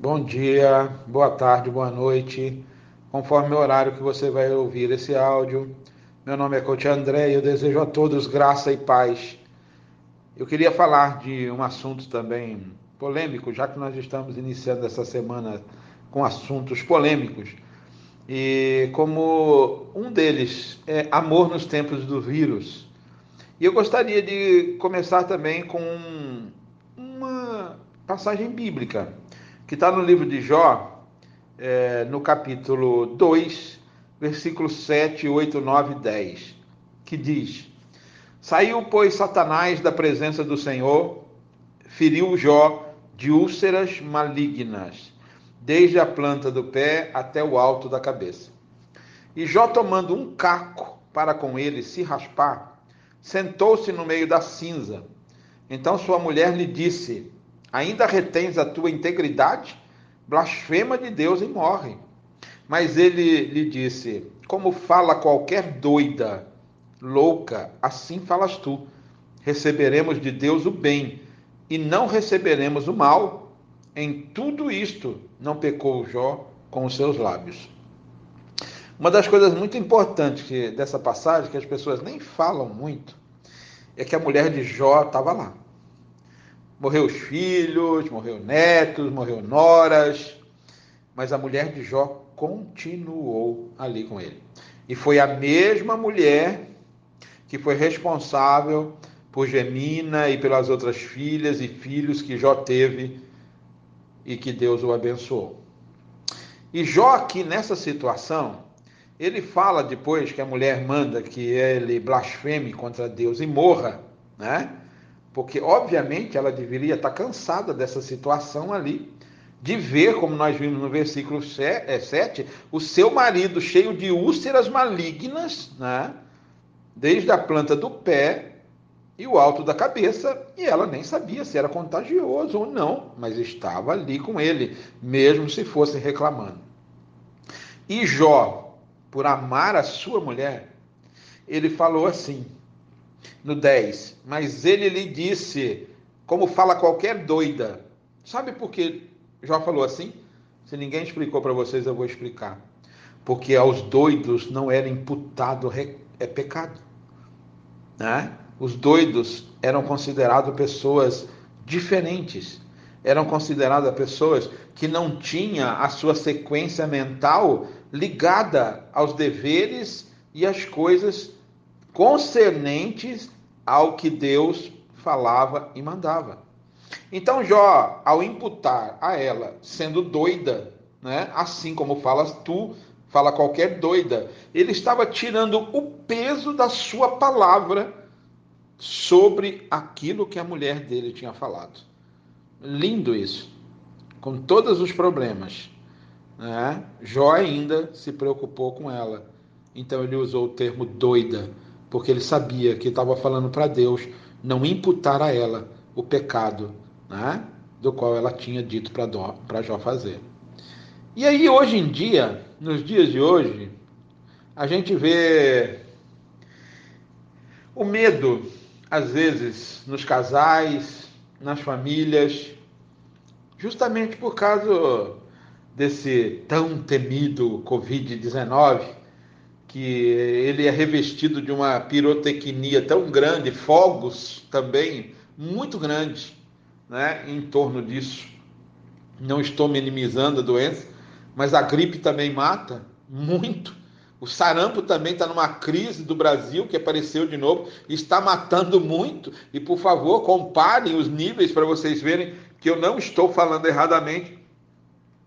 Bom dia, boa tarde, boa noite, conforme o horário que você vai ouvir esse áudio. Meu nome é Coach André e eu desejo a todos graça e paz. Eu queria falar de um assunto também polêmico, já que nós estamos iniciando essa semana com assuntos polêmicos. E como um deles é amor nos tempos do vírus. E eu gostaria de começar também com uma passagem bíblica que está no livro de Jó, é, no capítulo 2, versículos 7, 8, 9 e 10, que diz: Saiu, pois, Satanás da presença do Senhor, feriu Jó de úlceras malignas, desde a planta do pé até o alto da cabeça. E Jó, tomando um caco para com ele se raspar, sentou-se no meio da cinza. Então sua mulher lhe disse: Ainda retens a tua integridade? Blasfema de Deus e morre. Mas ele lhe disse: Como fala qualquer doida, louca, assim falas tu. Receberemos de Deus o bem e não receberemos o mal. Em tudo isto não pecou Jó com os seus lábios. Uma das coisas muito importantes dessa passagem, que as pessoas nem falam muito, é que a mulher de Jó estava lá. Morreu os filhos, morreu netos, morreu noras, mas a mulher de Jó continuou ali com ele. E foi a mesma mulher que foi responsável por Gemina e pelas outras filhas e filhos que Jó teve e que Deus o abençoou. E Jó aqui nessa situação, ele fala depois que a mulher manda que ele blasfeme contra Deus e morra, né? Porque obviamente ela deveria estar cansada dessa situação ali, de ver, como nós vimos no versículo 7, é, o seu marido cheio de úlceras malignas, né? desde a planta do pé e o alto da cabeça, e ela nem sabia se era contagioso ou não, mas estava ali com ele, mesmo se fosse reclamando. E Jó, por amar a sua mulher, ele falou assim: no 10. Mas ele lhe disse, como fala qualquer doida. Sabe por que Jó falou assim? Se ninguém explicou para vocês, eu vou explicar. Porque aos doidos não era imputado é pecado. Né? Os doidos eram considerados pessoas diferentes. Eram consideradas pessoas que não tinham a sua sequência mental ligada aos deveres e às coisas concernentes ao que Deus falava e mandava. Então Jó, ao imputar a ela sendo doida, né, assim como falas tu, fala qualquer doida, ele estava tirando o peso da sua palavra sobre aquilo que a mulher dele tinha falado. Lindo isso. Com todos os problemas. Né? Jó ainda se preocupou com ela. Então ele usou o termo doida porque ele sabia que estava falando para Deus não imputar a ela o pecado né, do qual ela tinha dito para Jó fazer. E aí, hoje em dia, nos dias de hoje, a gente vê o medo, às vezes, nos casais, nas famílias, justamente por causa desse tão temido Covid-19 que ele é revestido de uma pirotecnia tão grande, fogos também muito grandes, né, em torno disso. Não estou minimizando a doença, mas a gripe também mata muito. O sarampo também está numa crise do Brasil que apareceu de novo, está matando muito. E por favor, comparem os níveis para vocês verem que eu não estou falando erradamente.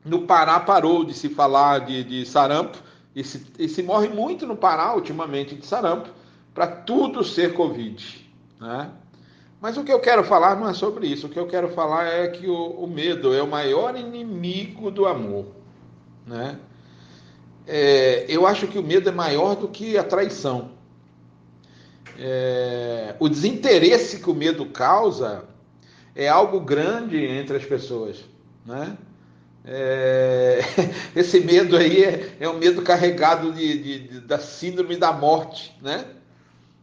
No Pará parou de se falar de, de sarampo e se, e se morre muito no Pará ultimamente de sarampo, para tudo ser Covid. Né? Mas o que eu quero falar não é sobre isso. O que eu quero falar é que o, o medo é o maior inimigo do amor. Né? É, eu acho que o medo é maior do que a traição. É, o desinteresse que o medo causa é algo grande entre as pessoas. Né? É, esse medo aí é, é um medo carregado de, de, de, da síndrome da morte, né?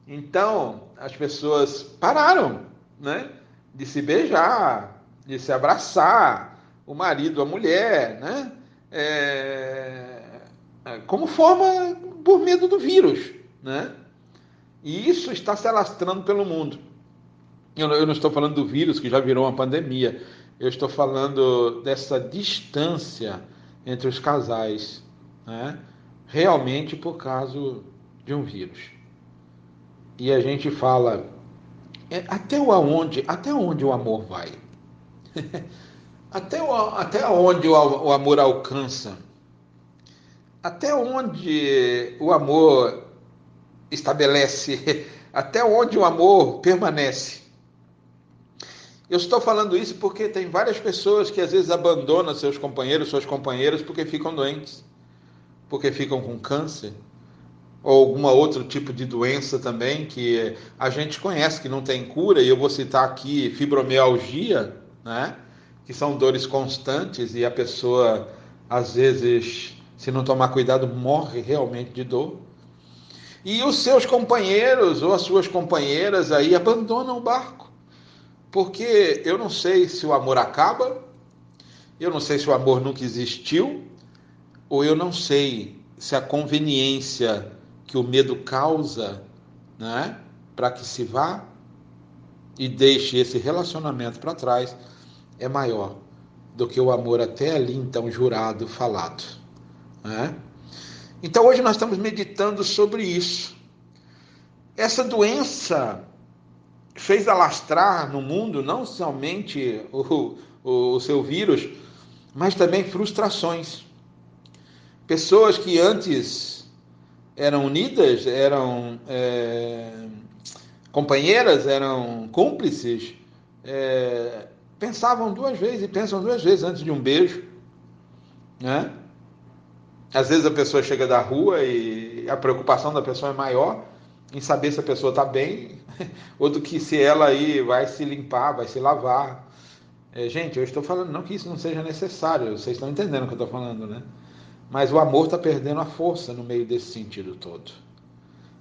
Então, as pessoas pararam, né? De se beijar, de se abraçar, o marido, a mulher, né? É, é, como forma por medo do vírus, né? E isso está se alastrando pelo mundo. Eu, eu não estou falando do vírus que já virou uma pandemia. Eu estou falando dessa distância entre os casais, né? Realmente por causa de um vírus. E a gente fala é, até onde, até onde o amor vai? até, o, até onde o, o amor alcança? Até onde o amor estabelece? Até onde o amor permanece? Eu estou falando isso porque tem várias pessoas que às vezes abandonam seus companheiros, suas companheiras, porque ficam doentes, porque ficam com câncer, ou algum outro tipo de doença também que a gente conhece que não tem cura, e eu vou citar aqui fibromialgia, né? que são dores constantes e a pessoa, às vezes, se não tomar cuidado, morre realmente de dor. E os seus companheiros ou as suas companheiras aí abandonam o barco. Porque eu não sei se o amor acaba, eu não sei se o amor nunca existiu, ou eu não sei se a conveniência que o medo causa, né, para que se vá e deixe esse relacionamento para trás, é maior do que o amor até ali então jurado, falado. Né? Então hoje nós estamos meditando sobre isso. Essa doença fez alastrar no mundo não somente o, o, o seu vírus, mas também frustrações. Pessoas que antes eram unidas, eram é, companheiras, eram cúmplices, é, pensavam duas vezes e pensam duas vezes antes de um beijo, né? Às vezes a pessoa chega da rua e a preocupação da pessoa é maior em saber se a pessoa está bem, ou do que se ela aí vai se limpar, vai se lavar. É, gente, eu estou falando não que isso não seja necessário, vocês estão entendendo o que eu estou falando, né? Mas o amor está perdendo a força no meio desse sentido todo.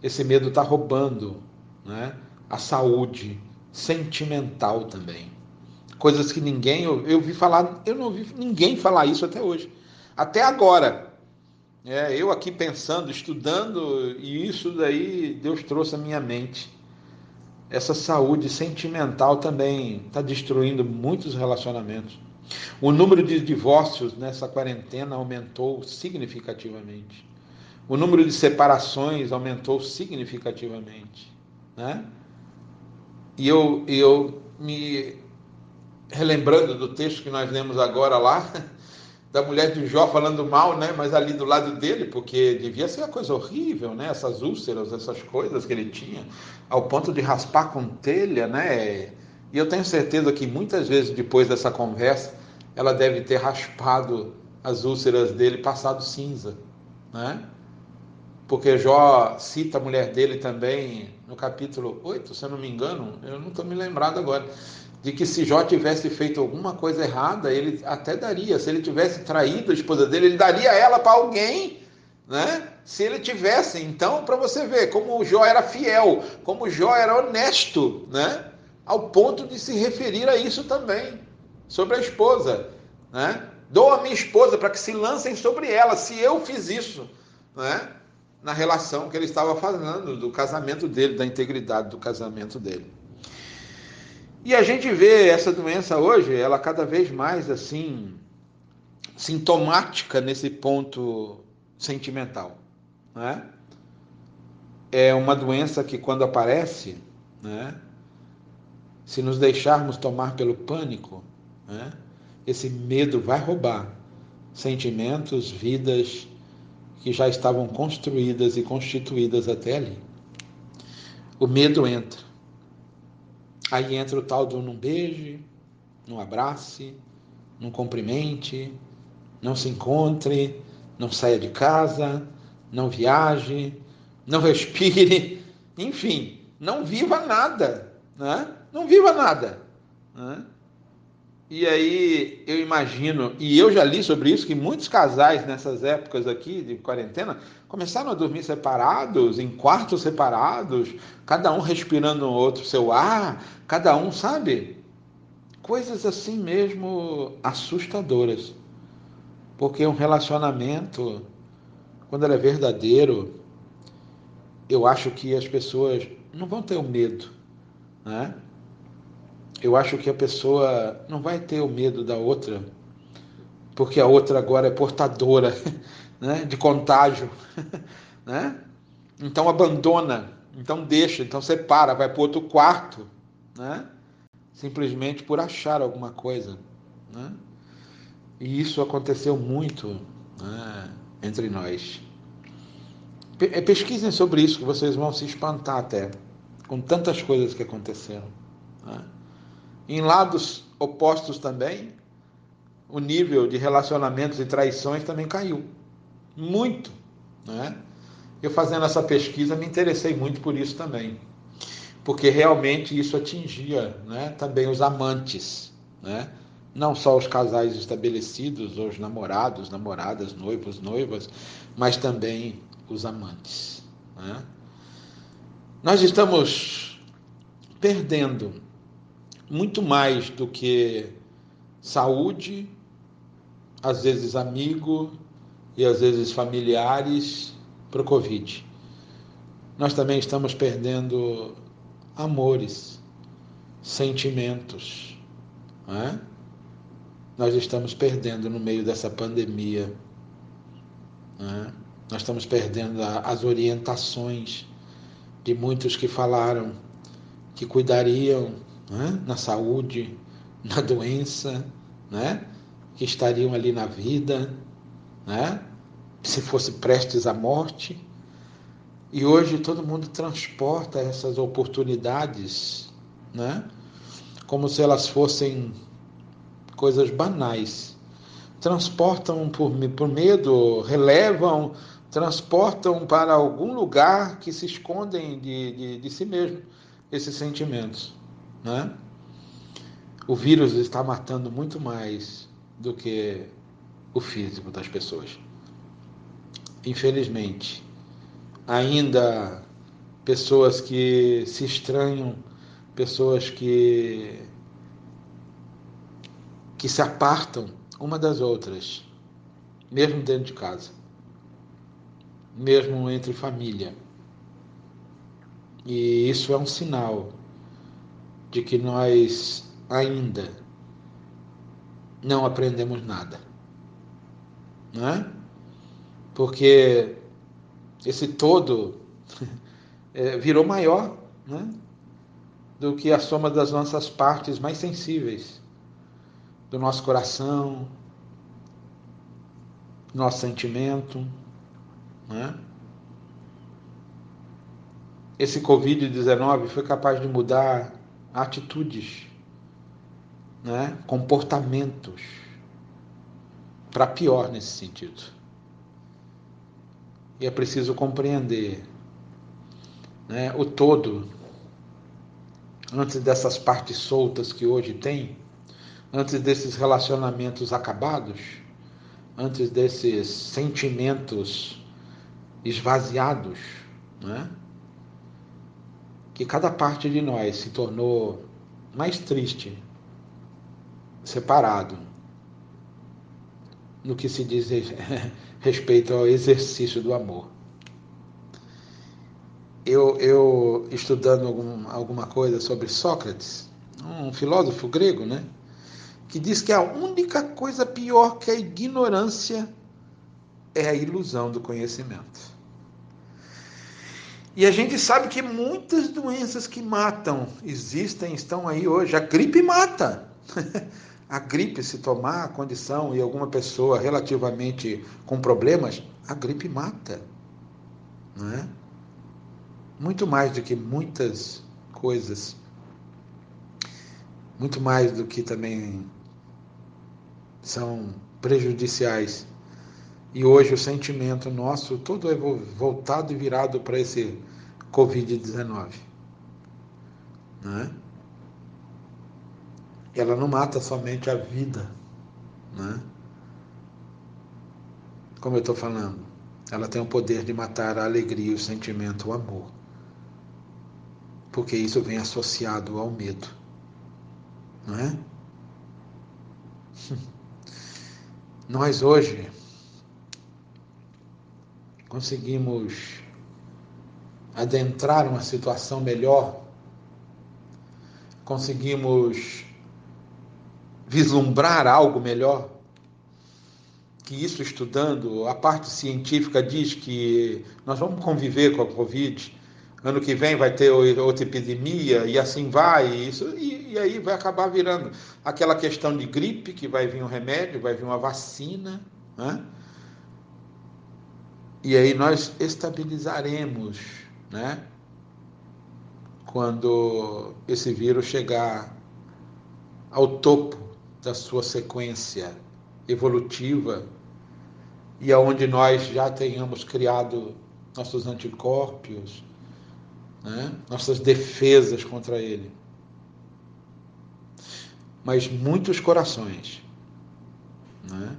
Esse medo está roubando né, a saúde sentimental também. Coisas que ninguém. Eu, eu vi falar, eu não ouvi ninguém falar isso até hoje. Até agora. É, eu aqui pensando, estudando, e isso daí Deus trouxe à minha mente. Essa saúde sentimental também está destruindo muitos relacionamentos. O número de divórcios nessa quarentena aumentou significativamente. O número de separações aumentou significativamente. Né? E eu, eu me relembrando do texto que nós lemos agora lá, da mulher de Jó falando mal, né? mas ali do lado dele, porque devia ser uma coisa horrível, né? essas úlceras, essas coisas que ele tinha, ao ponto de raspar com telha, né? E eu tenho certeza que muitas vezes depois dessa conversa, ela deve ter raspado as úlceras dele, passado cinza, né? Porque Jó cita a mulher dele também no capítulo 8, se eu não me engano, eu não estou me lembrado agora, de que se Jó tivesse feito alguma coisa errada, ele até daria. Se ele tivesse traído a esposa dele, ele daria ela para alguém, né? Se ele tivesse, então, para você ver como o Jó era fiel, como o Jó era honesto, né? Ao ponto de se referir a isso também sobre a esposa, né? Dou a minha esposa para que se lancem sobre ela, se eu fiz isso, né? Na relação que ele estava fazendo do casamento dele, da integridade do casamento dele. E a gente vê essa doença hoje, ela cada vez mais assim sintomática nesse ponto sentimental, né? É uma doença que quando aparece, né? Se nos deixarmos tomar pelo pânico, né? Esse medo vai roubar sentimentos, vidas que já estavam construídas e constituídas até ali. O medo entra. Aí entra o tal do não beije, não abrace, não cumprimente, não se encontre, não saia de casa, não viaje, não respire, enfim, não viva nada, né? Não viva nada. Né? E aí eu imagino, e eu já li sobre isso, que muitos casais nessas épocas aqui de quarentena começaram a dormir separados, em quartos separados, cada um respirando no outro seu ar, cada um, sabe? coisas assim mesmo assustadoras. Porque um relacionamento, quando ele é verdadeiro, eu acho que as pessoas não vão ter o medo, né? Eu acho que a pessoa não vai ter o medo da outra, porque a outra agora é portadora né, de contágio, né? Então abandona, então deixa, então separa, vai para outro quarto, né? Simplesmente por achar alguma coisa, né? E isso aconteceu muito né, entre nós. É, pesquisem sobre isso, que vocês vão se espantar até, com tantas coisas que aconteceram. Né? Em lados opostos também, o nível de relacionamentos e traições também caiu. Muito. Né? Eu fazendo essa pesquisa me interessei muito por isso também. Porque realmente isso atingia né, também os amantes. Né? Não só os casais estabelecidos, os namorados, namoradas, noivos, noivas, mas também os amantes. Né? Nós estamos perdendo muito mais do que saúde, às vezes amigo e às vezes familiares para o Covid. Nós também estamos perdendo amores, sentimentos. Né? Nós estamos perdendo no meio dessa pandemia. Né? Nós estamos perdendo as orientações de muitos que falaram que cuidariam né, na saúde, na doença, né, que estariam ali na vida, né, se fosse prestes à morte. E hoje todo mundo transporta essas oportunidades, né, como se elas fossem coisas banais. Transportam por, por medo, relevam transportam para algum lugar que se escondem de, de, de si mesmo esses sentimentos. Né? O vírus está matando muito mais do que o físico das pessoas. Infelizmente, ainda pessoas que se estranham, pessoas que que se apartam uma das outras, mesmo dentro de casa mesmo entre família. E isso é um sinal de que nós ainda não aprendemos nada. Não é? Porque esse todo é, virou maior né? do que a soma das nossas partes mais sensíveis, do nosso coração, nosso sentimento né? Esse Covid-19 foi capaz de mudar atitudes, né? comportamentos, para pior nesse sentido. E é preciso compreender né, o todo, antes dessas partes soltas que hoje tem, antes desses relacionamentos acabados, antes desses sentimentos esvaziados, né? Que cada parte de nós se tornou mais triste, separado, no que se diz respeito ao exercício do amor. Eu, eu estudando algum, alguma coisa sobre Sócrates, um filósofo grego, né? Que diz que a única coisa pior que a ignorância é a ilusão do conhecimento. E a gente sabe que muitas doenças que matam existem, estão aí hoje. A gripe mata. a gripe, se tomar a condição e alguma pessoa relativamente com problemas, a gripe mata. Não é? Muito mais do que muitas coisas. Muito mais do que também são prejudiciais. E hoje o sentimento nosso todo é voltado e virado para esse Covid-19. Né? Ela não mata somente a vida, né? como eu estou falando, ela tem o poder de matar a alegria, o sentimento, o amor. Porque isso vem associado ao medo. Não é? Nós hoje conseguimos adentrar uma situação melhor, conseguimos vislumbrar algo melhor, que isso estudando, a parte científica diz que nós vamos conviver com a Covid, ano que vem vai ter outra epidemia e assim vai, e, isso, e, e aí vai acabar virando aquela questão de gripe, que vai vir um remédio, vai vir uma vacina, né? E aí nós estabilizaremos, né? Quando esse vírus chegar ao topo da sua sequência evolutiva e aonde nós já tenhamos criado nossos anticorpos, né? nossas defesas contra ele. Mas muitos corações, né?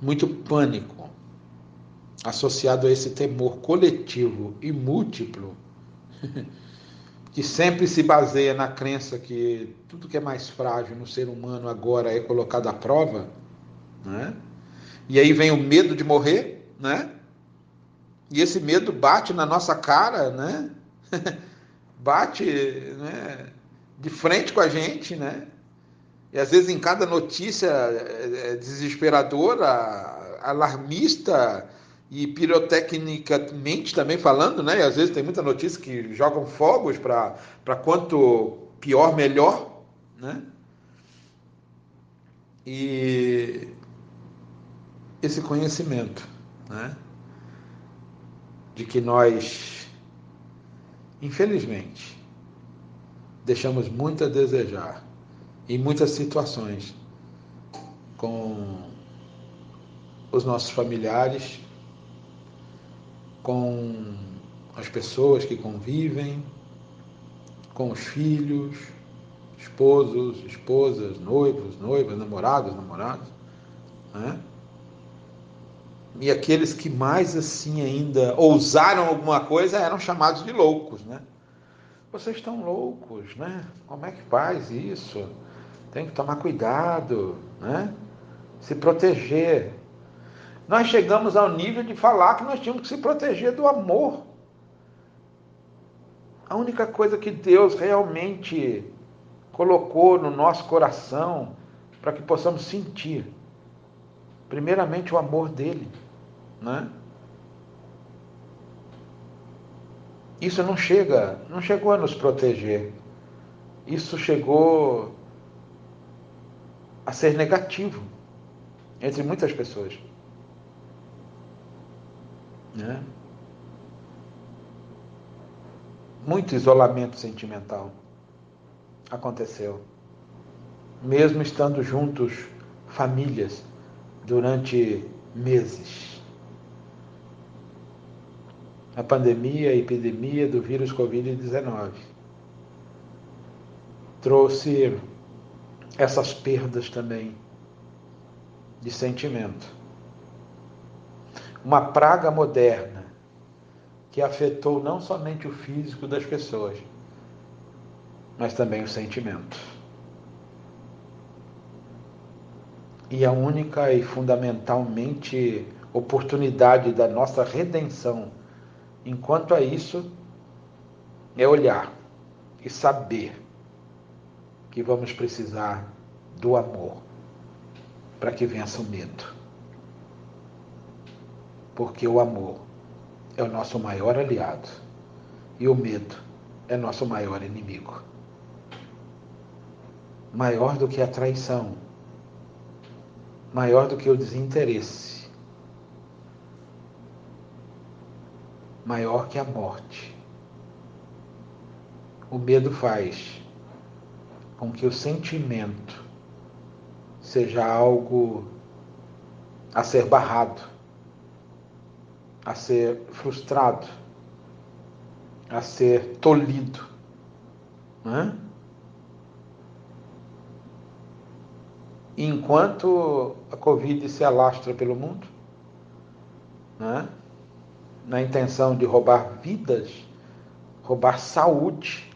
muito pânico, associado a esse temor coletivo e múltiplo, que sempre se baseia na crença que tudo que é mais frágil no ser humano agora é colocado à prova, né? E aí vem o medo de morrer, né? E esse medo bate na nossa cara, né? bate né? de frente com a gente, né? E às vezes em cada notícia é, é desesperadora, alarmista, e pirotecnicamente também falando, né? E às vezes tem muita notícia que jogam fogos para quanto pior, melhor, né? E esse conhecimento, né? De que nós, infelizmente, deixamos muito a desejar em muitas situações com os nossos familiares com as pessoas que convivem, com os filhos, esposos, esposas, noivos, noivas, namorados, namorados, né? E aqueles que mais assim ainda ousaram alguma coisa eram chamados de loucos, né? Vocês estão loucos, né? Como é que faz isso? Tem que tomar cuidado, né? Se proteger. Nós chegamos ao nível de falar que nós tínhamos que se proteger do amor. A única coisa que Deus realmente colocou no nosso coração para que possamos sentir, primeiramente o amor dele, né? Isso não chega, não chegou a nos proteger. Isso chegou a ser negativo entre muitas pessoas. Né? Muito isolamento sentimental aconteceu. Mesmo estando juntos, famílias, durante meses. A pandemia, a epidemia do vírus Covid-19 trouxe essas perdas também de sentimento uma praga moderna que afetou não somente o físico das pessoas, mas também o sentimento. E a única e fundamentalmente oportunidade da nossa redenção, enquanto a isso, é olhar e saber que vamos precisar do amor para que vença o medo porque o amor é o nosso maior aliado e o medo é nosso maior inimigo. Maior do que a traição, maior do que o desinteresse, maior que a morte. O medo faz com que o sentimento seja algo a ser barrado a ser frustrado, a ser tolhido. Né? Enquanto a Covid se alastra pelo mundo, né? na intenção de roubar vidas, roubar saúde,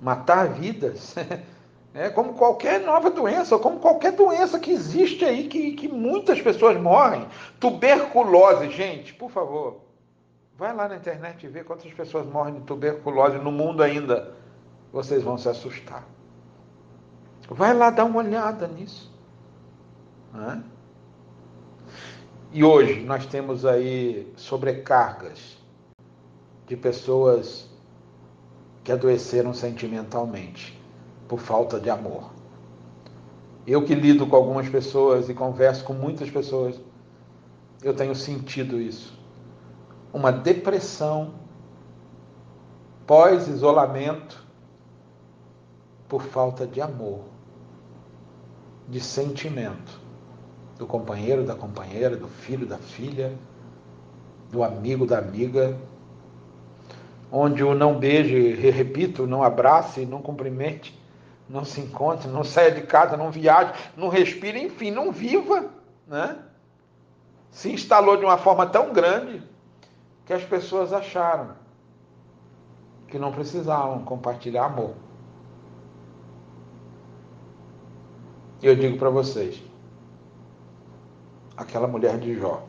matar vidas, É como qualquer nova doença, como qualquer doença que existe aí, que, que muitas pessoas morrem. Tuberculose, gente, por favor, vai lá na internet e vê quantas pessoas morrem de tuberculose no mundo ainda. Vocês vão se assustar. Vai lá dar uma olhada nisso. É? E hoje nós temos aí sobrecargas de pessoas que adoeceram sentimentalmente por falta de amor. Eu que lido com algumas pessoas e converso com muitas pessoas, eu tenho sentido isso. Uma depressão pós-isolamento por falta de amor, de sentimento do companheiro, da companheira, do filho, da filha, do amigo, da amiga, onde o não beije, repito, não abrace, não cumprimente, não se encontre, não saia de casa, não viaje, não respire, enfim, não viva, né? Se instalou de uma forma tão grande que as pessoas acharam que não precisavam compartilhar amor. E eu digo para vocês, aquela mulher de Jó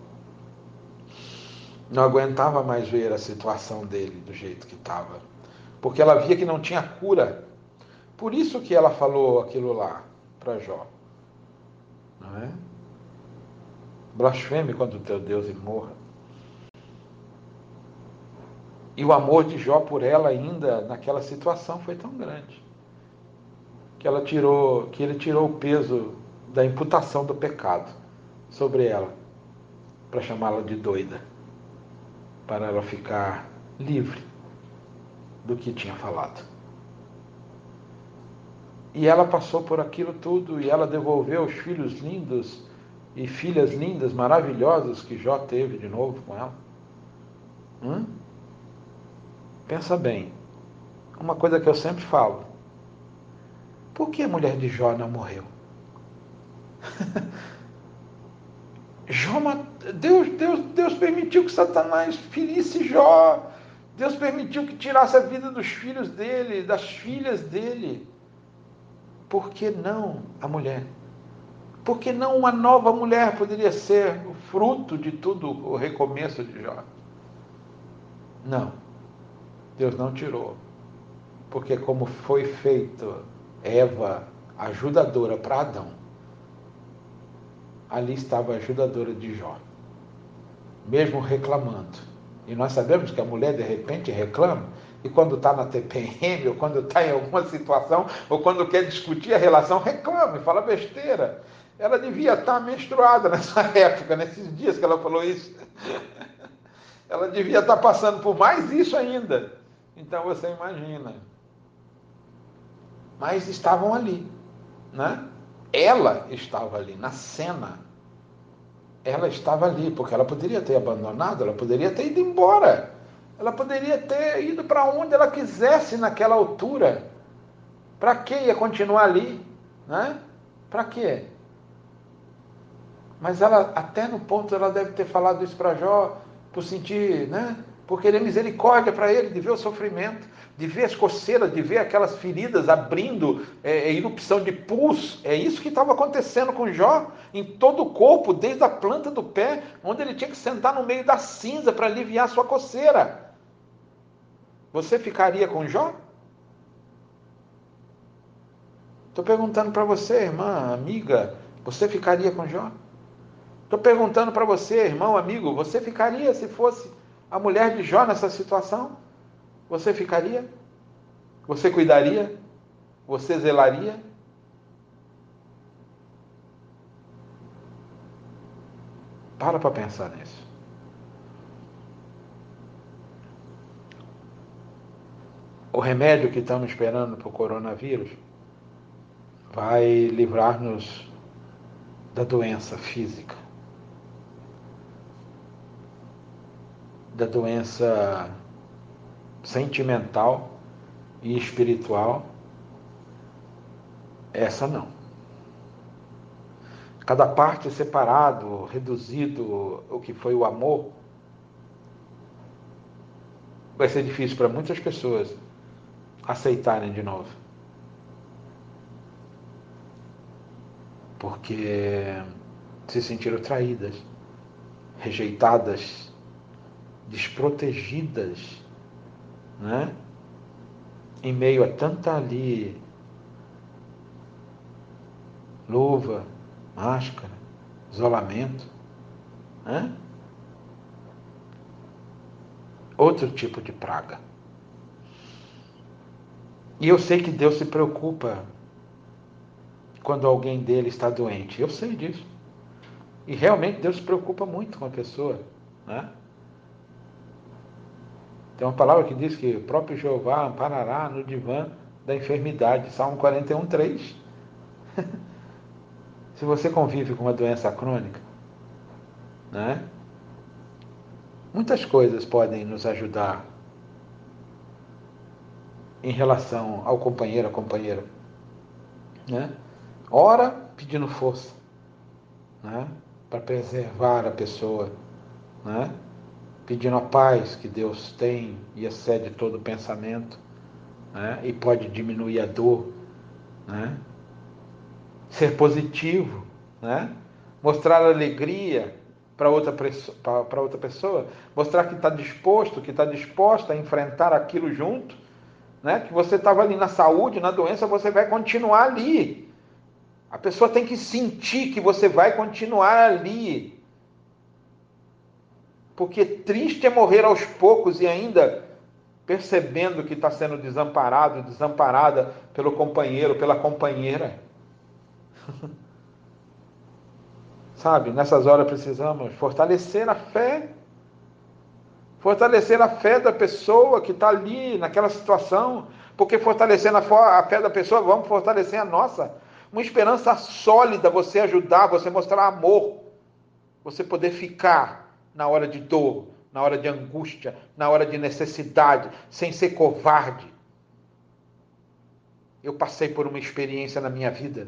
não aguentava mais ver a situação dele do jeito que estava, porque ela via que não tinha cura por isso que ela falou aquilo lá para Jó. Não é? Blasfeme quando o teu Deus morra. E o amor de Jó por ela ainda naquela situação foi tão grande que ela tirou, que ele tirou o peso da imputação do pecado sobre ela para chamá-la de doida, para ela ficar livre do que tinha falado. E ela passou por aquilo tudo e ela devolveu os filhos lindos e filhas lindas, maravilhosas que Jó teve de novo com ela. Hum? Pensa bem, uma coisa que eu sempre falo: por que a mulher de Jó não morreu? Jó, Deus, Deus, Deus permitiu que Satanás ferisse Jó. Deus permitiu que tirasse a vida dos filhos dele, das filhas dele. Por que não a mulher? Por que não uma nova mulher poderia ser o fruto de tudo o recomeço de Jó? Não. Deus não tirou. Porque como foi feito Eva ajudadora para Adão, ali estava a ajudadora de Jó. Mesmo reclamando. E nós sabemos que a mulher de repente reclama, e quando está na TPM, ou quando está em alguma situação, ou quando quer discutir a relação, reclama fala besteira. Ela devia estar tá menstruada nessa época, nesses dias que ela falou isso. Ela devia estar tá passando por mais isso ainda. Então você imagina. Mas estavam ali, né? Ela estava ali na cena. Ela estava ali, porque ela poderia ter abandonado, ela poderia ter ido embora. Ela poderia ter ido para onde ela quisesse naquela altura. Para que ia continuar ali? Né? Para quê? Mas ela, até no ponto, ela deve ter falado isso para Jó, por sentir, né? Por querer misericórdia para ele, de ver o sofrimento, de ver as coceiras, de ver aquelas feridas abrindo, é, é erupção de pus. É isso que estava acontecendo com Jó, em todo o corpo, desde a planta do pé, onde ele tinha que sentar no meio da cinza para aliviar sua coceira. Você ficaria com Jó? Estou perguntando para você, irmã, amiga, você ficaria com Jó? Estou perguntando para você, irmão, amigo, você ficaria se fosse a mulher de Jó nessa situação? Você ficaria? Você cuidaria? Você zelaria? Para para pensar nisso. O remédio que estamos esperando para o coronavírus vai livrar-nos da doença física, da doença sentimental e espiritual. Essa não. Cada parte separado, reduzido, o que foi o amor, vai ser difícil para muitas pessoas aceitarem de novo. porque se sentiram traídas, rejeitadas, desprotegidas, né? Em meio a tanta ali luva, máscara, isolamento, né? Outro tipo de praga. E eu sei que Deus se preocupa quando alguém dele está doente. Eu sei disso. E realmente Deus se preocupa muito com a pessoa. Né? Tem uma palavra que diz que o próprio Jeová amparará no divã da enfermidade. Salmo 41, 3. Se você convive com uma doença crônica, né? muitas coisas podem nos ajudar em relação ao companheiro, a companheira. Né? Ora pedindo força né? para preservar a pessoa, né? pedindo a paz que Deus tem e excede todo o pensamento né? e pode diminuir a dor. Né? Ser positivo, né? mostrar alegria para outra, para outra pessoa, mostrar que está disposto, que está disposta a enfrentar aquilo junto, né? que você estava ali na saúde, na doença, você vai continuar ali. A pessoa tem que sentir que você vai continuar ali. Porque triste é morrer aos poucos e ainda percebendo que está sendo desamparado, desamparada pelo companheiro, pela companheira. Sabe, nessas horas precisamos fortalecer a fé. Fortalecer a fé da pessoa que está ali naquela situação. Porque fortalecendo a fé da pessoa, vamos fortalecer a nossa. Uma esperança sólida, você ajudar, você mostrar amor. Você poder ficar na hora de dor, na hora de angústia, na hora de necessidade, sem ser covarde. Eu passei por uma experiência na minha vida.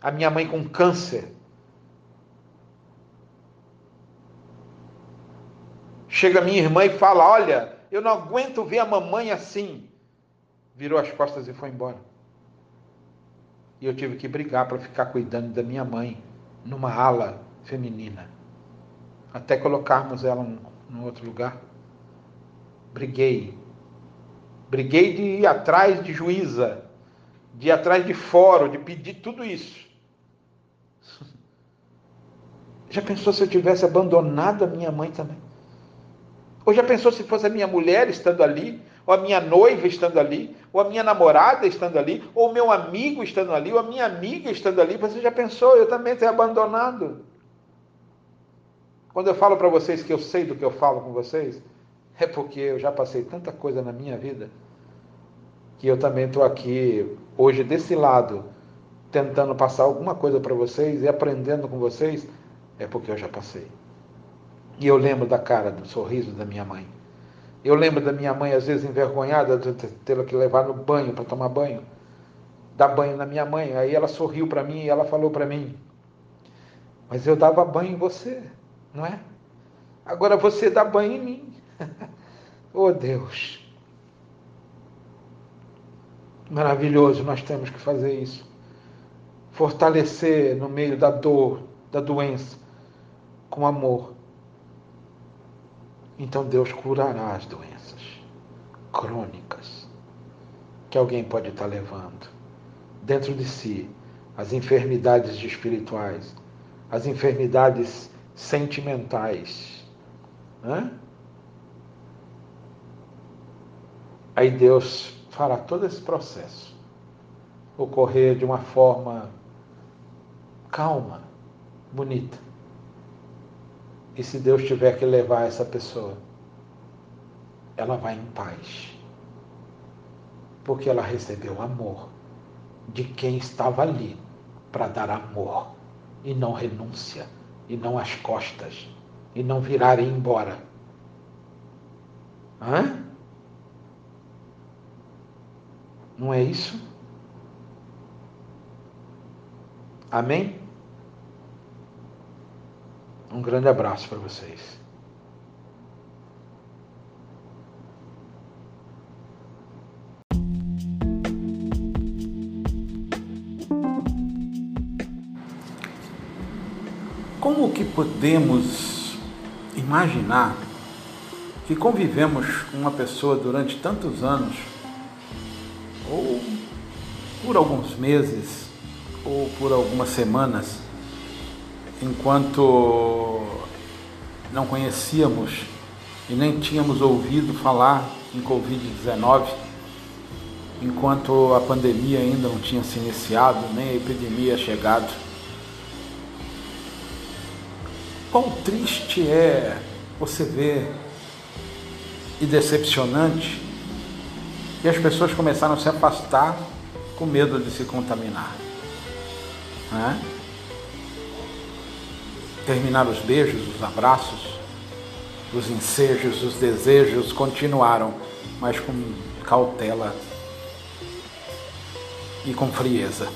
A minha mãe com câncer Chega minha irmã e fala: Olha, eu não aguento ver a mamãe assim. Virou as costas e foi embora. E eu tive que brigar para ficar cuidando da minha mãe numa ala feminina. Até colocarmos ela num outro lugar. Briguei. Briguei de ir atrás de juíza, de ir atrás de fórum, de pedir tudo isso. Já pensou se eu tivesse abandonado a minha mãe também? Ou já pensou se fosse a minha mulher estando ali, ou a minha noiva estando ali, ou a minha namorada estando ali, ou o meu amigo estando ali, ou a minha amiga estando ali? Você já pensou? Eu também ter abandonado. Quando eu falo para vocês que eu sei do que eu falo com vocês, é porque eu já passei tanta coisa na minha vida que eu também estou aqui hoje desse lado tentando passar alguma coisa para vocês e aprendendo com vocês, é porque eu já passei. E eu lembro da cara, do sorriso da minha mãe. Eu lembro da minha mãe, às vezes envergonhada, de que levar no banho para tomar banho. Dar banho na minha mãe. Aí ela sorriu para mim e ela falou para mim: Mas eu dava banho em você, não é? Agora você dá banho em mim. oh Deus. Maravilhoso, nós temos que fazer isso. Fortalecer no meio da dor, da doença, com amor então Deus curará as doenças crônicas que alguém pode estar levando dentro de si, as enfermidades espirituais, as enfermidades sentimentais. Né? Aí Deus fará todo esse processo ocorrer de uma forma calma, bonita e se Deus tiver que levar essa pessoa, ela vai em paz. Porque ela recebeu amor de quem estava ali para dar amor e não renúncia, e não as costas, e não virar ir embora. Hã? Não é isso? Amém? Um grande abraço para vocês. Como que podemos imaginar que convivemos com uma pessoa durante tantos anos, ou por alguns meses, ou por algumas semanas, enquanto não conhecíamos e nem tínhamos ouvido falar em Covid-19, enquanto a pandemia ainda não tinha se iniciado, nem a epidemia chegado. Quão triste é você ver e decepcionante e as pessoas começaram a se afastar com medo de se contaminar. Né? Terminaram os beijos, os abraços, os ensejos, os desejos continuaram, mas com cautela e com frieza.